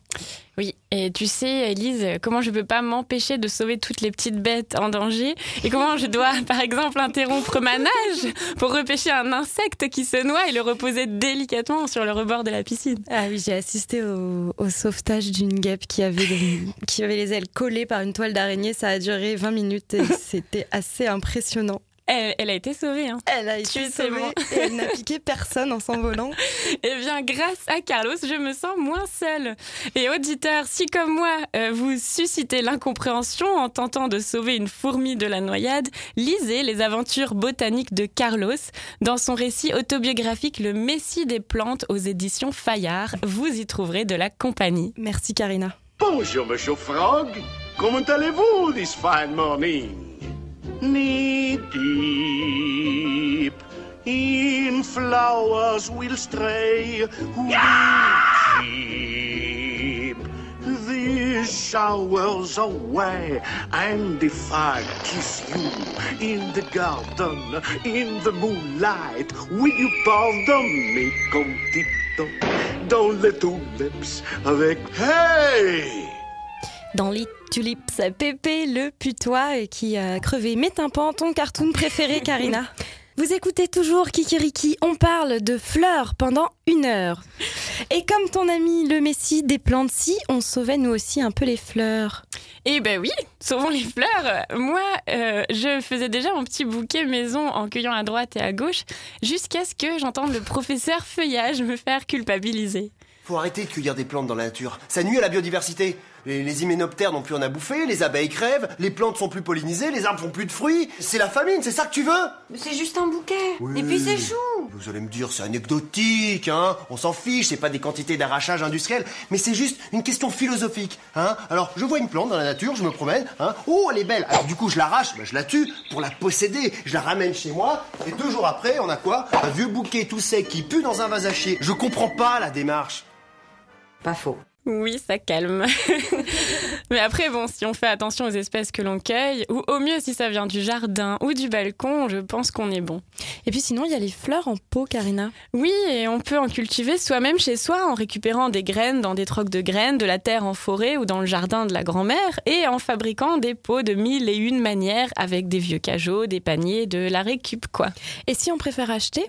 Oui, et tu sais, Elise, comment je peux pas m'empêcher de sauver toutes les petites bêtes en danger et comment je dois, par exemple, interrompre ma nage pour repêcher un insecte qui se noie et le reposer délicatement sur le rebord de la piscine. Ah oui, j'ai assisté au, au sauvetage d'une guêpe qui avait, qui avait les ailes collées par une toile d'araignée. Ça a duré 20 minutes et c'était assez impressionnant. Elle, elle, a été sauvée. Hein. Elle a été sauvée et elle n'a piqué personne en s'envolant. Eh bien, grâce à Carlos, je me sens moins seule. Et auditeurs, si comme moi, euh, vous suscitez l'incompréhension en tentant de sauver une fourmi de la noyade, lisez les aventures botaniques de Carlos dans son récit autobiographique Le Messie des plantes aux éditions Fayard. Vous y trouverez de la compagnie. Merci Karina. Bonjour, Monsieur Frog. Comment allez-vous this fine morning? Knee deep in flowers we'll stray we keep these showers away and if I kiss you in the garden in the moonlight will you pardon me comptito dans les tulips avec hey! Dans les tulips, Pépé le putois et qui a crevé mes tympans, ton cartoon préféré, Karina. Vous écoutez toujours Kikiriki, on parle de fleurs pendant une heure. Et comme ton ami le Messie des plantes si, on sauvait nous aussi un peu les fleurs. Eh ben oui, sauvons les fleurs. Moi, euh, je faisais déjà mon petit bouquet maison en cueillant à droite et à gauche, jusqu'à ce que j'entende le professeur Feuillage me faire culpabiliser. Faut arrêter de cueillir des plantes dans la nature. Ça nuit à la biodiversité. Les, les hyménoptères n'ont plus rien à bouffer, les abeilles crèvent, les plantes sont plus pollinisées, les arbres font plus de fruits. C'est la famine, c'est ça que tu veux? Mais c'est juste un bouquet. Oui. Et puis c'est chou. Vous allez me dire, c'est anecdotique, hein On s'en fiche, c'est pas des quantités d'arrachage industriel, mais c'est juste une question philosophique, hein Alors, je vois une plante dans la nature, je me promène, hein Oh, elle est belle Alors du coup, je l'arrache, ben, je la tue pour la posséder. Je la ramène chez moi, et deux jours après, on a quoi? Un vieux bouquet tout sec qui pue dans un vase à chier. Je comprends pas la démarche. Pas faux. Oui, ça calme. Mais après, bon, si on fait attention aux espèces que l'on cueille, ou au mieux si ça vient du jardin ou du balcon, je pense qu'on est bon. Et puis sinon, il y a les fleurs en pot, Karina. Oui, et on peut en cultiver soi-même chez soi en récupérant des graines dans des trocs de graines, de la terre en forêt ou dans le jardin de la grand-mère, et en fabriquant des pots de mille et une manières avec des vieux cajots, des paniers, de la récup, quoi. Et si on préfère acheter?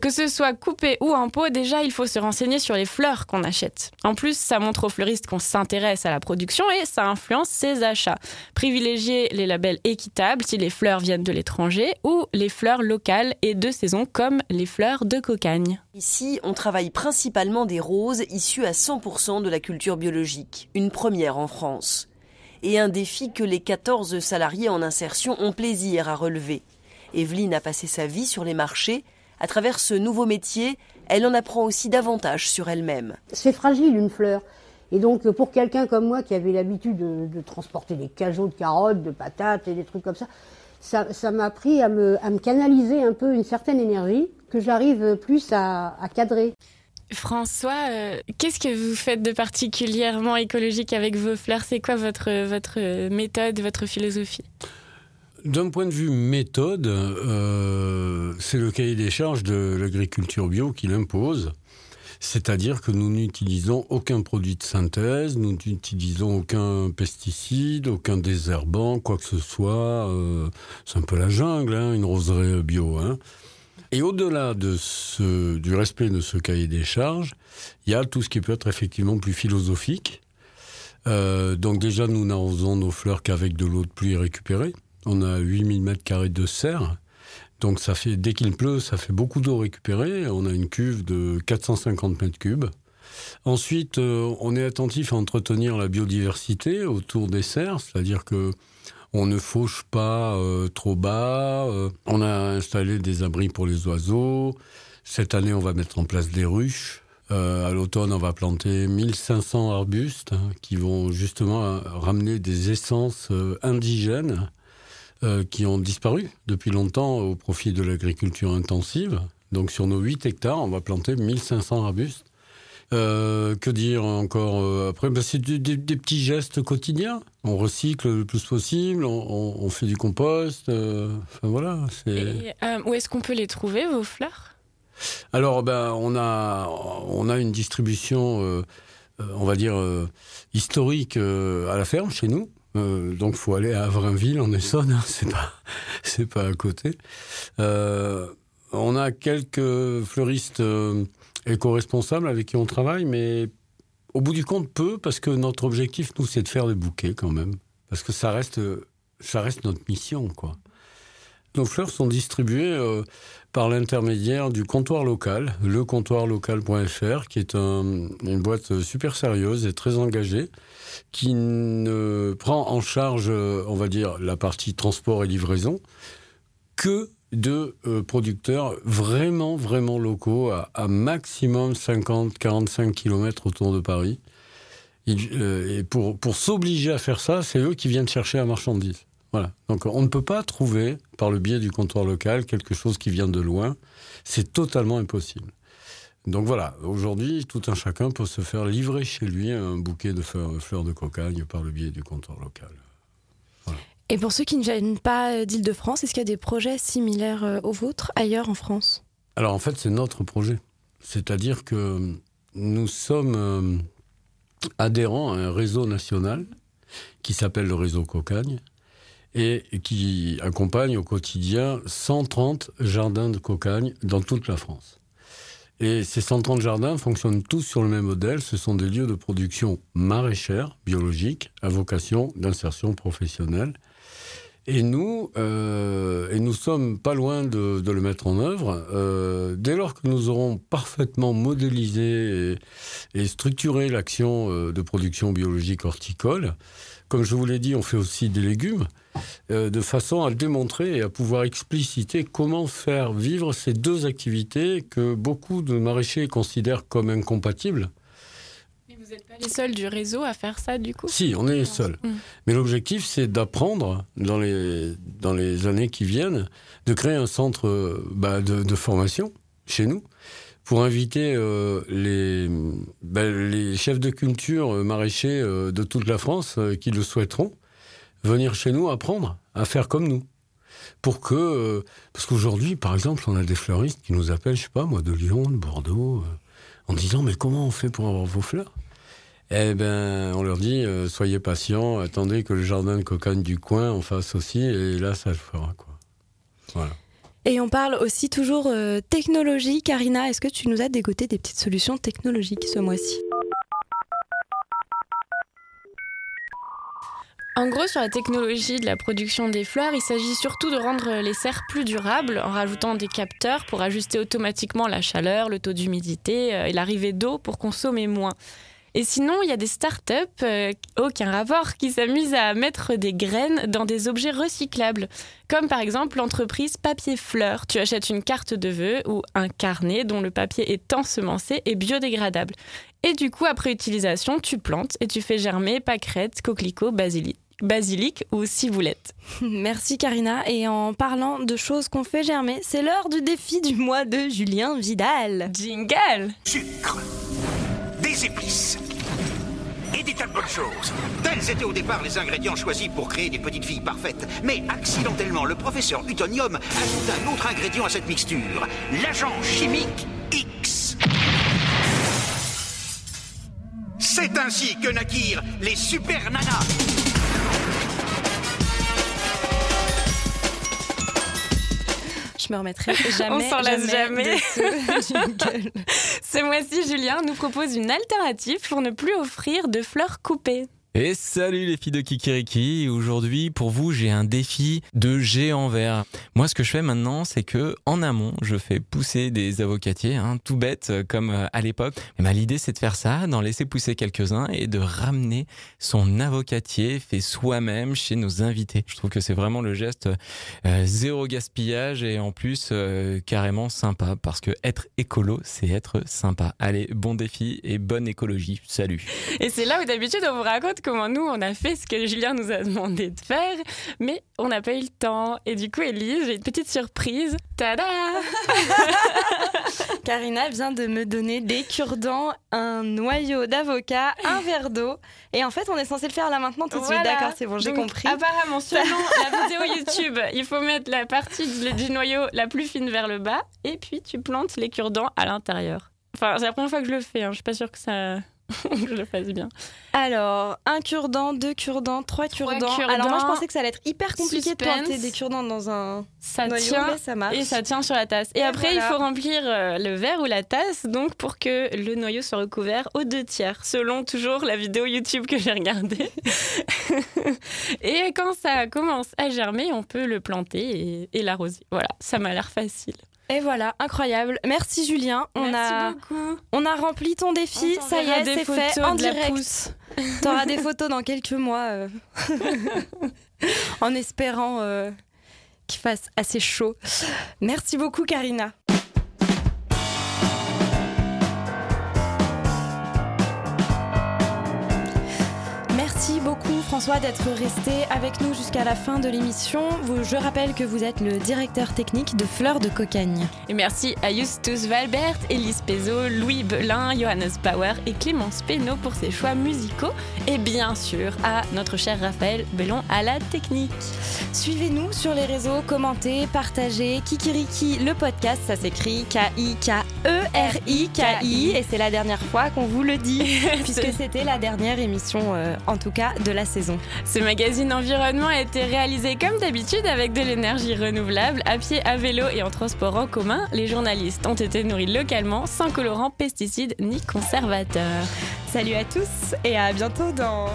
Que ce soit coupé ou en pot, déjà, il faut se renseigner sur les fleurs qu'on achète. En plus, ça montre aux fleuristes qu'on s'intéresse à la production et ça influence ses achats. Privilégier les labels équitables si les fleurs viennent de l'étranger ou les fleurs locales et de saison comme les fleurs de cocagne. Ici, on travaille principalement des roses issues à 100% de la culture biologique, une première en France. Et un défi que les 14 salariés en insertion ont plaisir à relever. Evelyne a passé sa vie sur les marchés à travers ce nouveau métier, elle en apprend aussi davantage sur elle-même. C'est fragile une fleur. Et donc pour quelqu'un comme moi qui avait l'habitude de, transporter des cajots de carottes, de patates et des trucs comme ça, ça m'a appris à me, canaliser un peu une certaine énergie que j'arrive plus à, cadrer. François, euh, qu'est-ce que vous faites de particulièrement écologique avec vos fleurs? C'est quoi votre, votre méthode, votre philosophie? D'un point de vue méthode, euh, c'est le cahier des charges de l'agriculture bio qui l'impose. C'est-à-dire que nous n'utilisons aucun produit de synthèse, nous n'utilisons aucun pesticide, aucun désherbant, quoi que ce soit. Euh, c'est un peu la jungle, hein, une roseraie bio. Hein. Et au-delà de ce, du respect de ce cahier des charges, il y a tout ce qui peut être effectivement plus philosophique. Euh, donc déjà, nous n'arrosons nos fleurs qu'avec de l'eau de pluie récupérée. On a 8000 mètres carrés de serre. Donc ça fait, dès qu'il pleut, ça fait beaucoup d'eau récupérée. On a une cuve de 450 mètres cubes. Ensuite, euh, on est attentif à entretenir la biodiversité autour des serres, c'est-à-dire que on ne fauche pas euh, trop bas. Euh, on a installé des abris pour les oiseaux. Cette année, on va mettre en place des ruches. à l'automne, on va planter 1500 arbustes hein, qui vont justement ramener des essences indigènes euh, qui ont disparu depuis longtemps au profit de l'agriculture intensive. Donc sur nos 8 hectares, on va planter 1500 arbustes. Euh, que dire encore euh, après? Ben, C'est des, petits gestes quotidiens. On recycle le plus possible, on, fait du compost. enfin voilà. où est-ce qu'on peut les trouver, vos fleurs? Alors, ben, on, a, on a une distribution, on va dire, historique à la ferme chez nous. Euh, donc faut aller à Avrainville en Essonne, hein, c'est pas c'est pas à côté. Euh, on a quelques fleuristes euh, éco-responsables avec qui on travaille, mais au bout du compte peu parce que notre objectif nous c'est de faire des bouquets quand même, parce que ça reste ça reste notre mission quoi. Nos fleurs sont distribuées par l'intermédiaire du comptoir local, lecomptoirlocal.fr, qui est une boîte super sérieuse et très engagée, qui ne prend en charge, on va dire, la partie transport et livraison, que de euh, producteurs vraiment, vraiment locaux, à, maximum 50-45 km autour de Paris. Euh, et pour s'obliger à faire ça, c'est eux qui viennent chercher la marchandise. Voilà. Donc on ne peut pas trouver, par le biais du comptoir local, quelque chose qui vient de loin. C'est totalement impossible. Donc voilà, aujourd'hui, tout un chacun peut se faire livrer chez lui un bouquet de fleurs, de cocagne par le biais du comptoir local. Et pour ceux qui ne viennent pas d'Île-de-France, est-ce qu'il y a des projets similaires euh, aux vôtres ailleurs en France? Alors en fait, c'est notre projet. C'est-à-dire que nous sommes euh, adhérents à un réseau national qui s'appelle le réseau Cocagne et qui accompagne au quotidien 130 jardins de cocagne dans toute la France. Et ces 130 jardins fonctionnent tous sur le même modèle. Ce sont des lieux de production maraîchère, biologique, à vocation d'insertion professionnelle. Et nous, euh, et nous sommes pas loin de, le mettre en œuvre. Euh, dès lors que nous aurons parfaitement modélisé et structuré l'action euh, de production biologique horticole, comme je vous l'ai dit, on fait aussi des légumes, euh, de façon à démontrer et à pouvoir expliciter comment faire vivre ces deux activités que beaucoup de maraîchers considèrent comme incompatibles. Mais vous n'êtes pas les seuls du réseau à faire ça, du coup? Si, on est les seuls. Mm. Mais l'objectif, c'est d'apprendre, dans les, dans les années qui viennent, de créer un centre bah, de, de formation chez nous pour inviter euh, les, ben, les chefs de culture euh, maraîchers euh, de toute la France qui le souhaiteront venir chez nous apprendre à faire comme nous. Pour que, parce qu'aujourd'hui, par exemple, on a des fleuristes qui nous appellent, je sais pas moi, de Lyon, de Bordeaux, en disant mais comment on fait pour avoir vos fleurs? Eh ben, on leur dit soyez patients, attendez que le jardin de cocagne du coin en fasse aussi, et là ça le fera quoi. Voilà. Et on parle aussi toujours euh, technologie. Karina, est-ce que tu nous as dégoté des petites solutions technologiques ce mois-ci? En gros, sur la technologie de la production des fleurs, il s'agit surtout de rendre les serres plus durables en rajoutant des capteurs pour ajuster automatiquement la chaleur, le taux d'humidité euh, et l'arrivée d'eau pour consommer moins. Et sinon, il y a des startups, euh, aucun rapport, qui s'amusent à mettre des graines dans des objets recyclables. Comme par exemple l'entreprise Papier Fleur. Tu achètes une carte de vœux ou un carnet dont le papier est ensemencé et biodégradable. Et du coup, après utilisation, tu plantes et tu fais germer pâquerettes, coquelicots, basilic, basilic ou ciboulette. Merci Karina. Et en parlant de choses qu'on fait germer, c'est l'heure du défi du mois de Julien Vidal. Jingle Sucre, épices et des tas de bonnes choses. Tels étaient au départ les ingrédients choisis pour créer des petites filles parfaites. Mais accidentellement, le professeur Utonium ajouta un autre ingrédient à cette mixture, l'agent chimique X. C'est ainsi que naquirent les super nanas. Je me remettrai jamais. On s'en lasse jamais. jingle. Ce mois-ci, Julien nous propose une alternative pour ne plus offrir de fleurs coupées. Et salut les filles de Kikiriki. Aujourd'hui, pour vous, j'ai un défi de géant vert. Moi, ce que je fais maintenant, c'est que en amont, je fais pousser des avocatiers, hein, tout bête euh, comme euh, à l'époque. Mais ma l'idée, c'est de faire ça, d'en laisser pousser quelques-uns et de ramener son avocatier fait soi-même chez nos invités. Je trouve que c'est vraiment le geste euh, zéro gaspillage et en plus carrément sympa parce que être écolo, c'est être sympa. Allez, bon défi et bonne écologie. Salut. Et c'est là où d'habitude on vous raconte comment nous on a fait ce que Julien nous a demandé de faire, mais on n'a pas eu le temps. Et du coup, Elise, j'ai une petite surprise. Tada Karina vient de me donner des cure-dents, un noyau d'avocat, un verre d'eau. Et en fait, on est censé le faire là maintenant tout de suite. Voilà. D'accord, c'est bon, j'ai compris. Apparemment, selon la vidéo YouTube, il faut mettre la partie du du noyau la plus fine vers le bas et puis tu plantes les cure-dents à l'intérieur. Enfin, c'est la première fois que je le fais, hein. je suis pas sûre que ça. que je le fasse bien. Alors, un cure-dent, deux cure-dents, trois cure-dents. Alors moi, je pensais que ça allait être hyper compliqué Suspense. de planter des cure-dents dans un Ça noyau, tient mais ça marche. et ça tient sur la tasse. Et, Et après, voilà. il faut remplir euh, le verre ou la tasse, donc pour que le noyau soit recouvert aux deux tiers, selon toujours la vidéo YouTube que j'ai regardée. et quand ça commence à germer, on peut le planter et, et l'arroser. Voilà, ça m'a l'air facile. Et voilà, incroyable. Merci Julien. On Merci a, beaucoup. on a rempli ton défi. Ça y est, c'est fait en direct. T'auras des photos dans quelques mois, euh, en espérant euh, qu'il fasse assez chaud. Merci beaucoup, Karina. François d'être resté avec nous jusqu'à la fin de l'émission. Je rappelle que vous êtes le directeur technique de Fleurs de Cocagne. Et merci à Justus Valbert, Elise Pezo, Louis Belin, Johannes Bauer et Clémence Pénaud pour ses choix musicaux. Et bien sûr à notre cher Raphaël Bellon à la technique. Suivez-nous sur les réseaux, commentez, partagez. Kikiriki, le podcast, ça s'écrit K-I-K-E-R-I-K-I. Et c'est la dernière fois qu'on vous le dit, puisque c'était la dernière émission, euh, en tout cas, de la Ce magazine environnement a été réalisé comme d'habitude avec de l'énergie renouvelable, à pied, à vélo et en transport en commun. Les journalistes ont été nourris localement, sans colorants, pesticides ni conservateurs. Salut à tous et à bientôt dans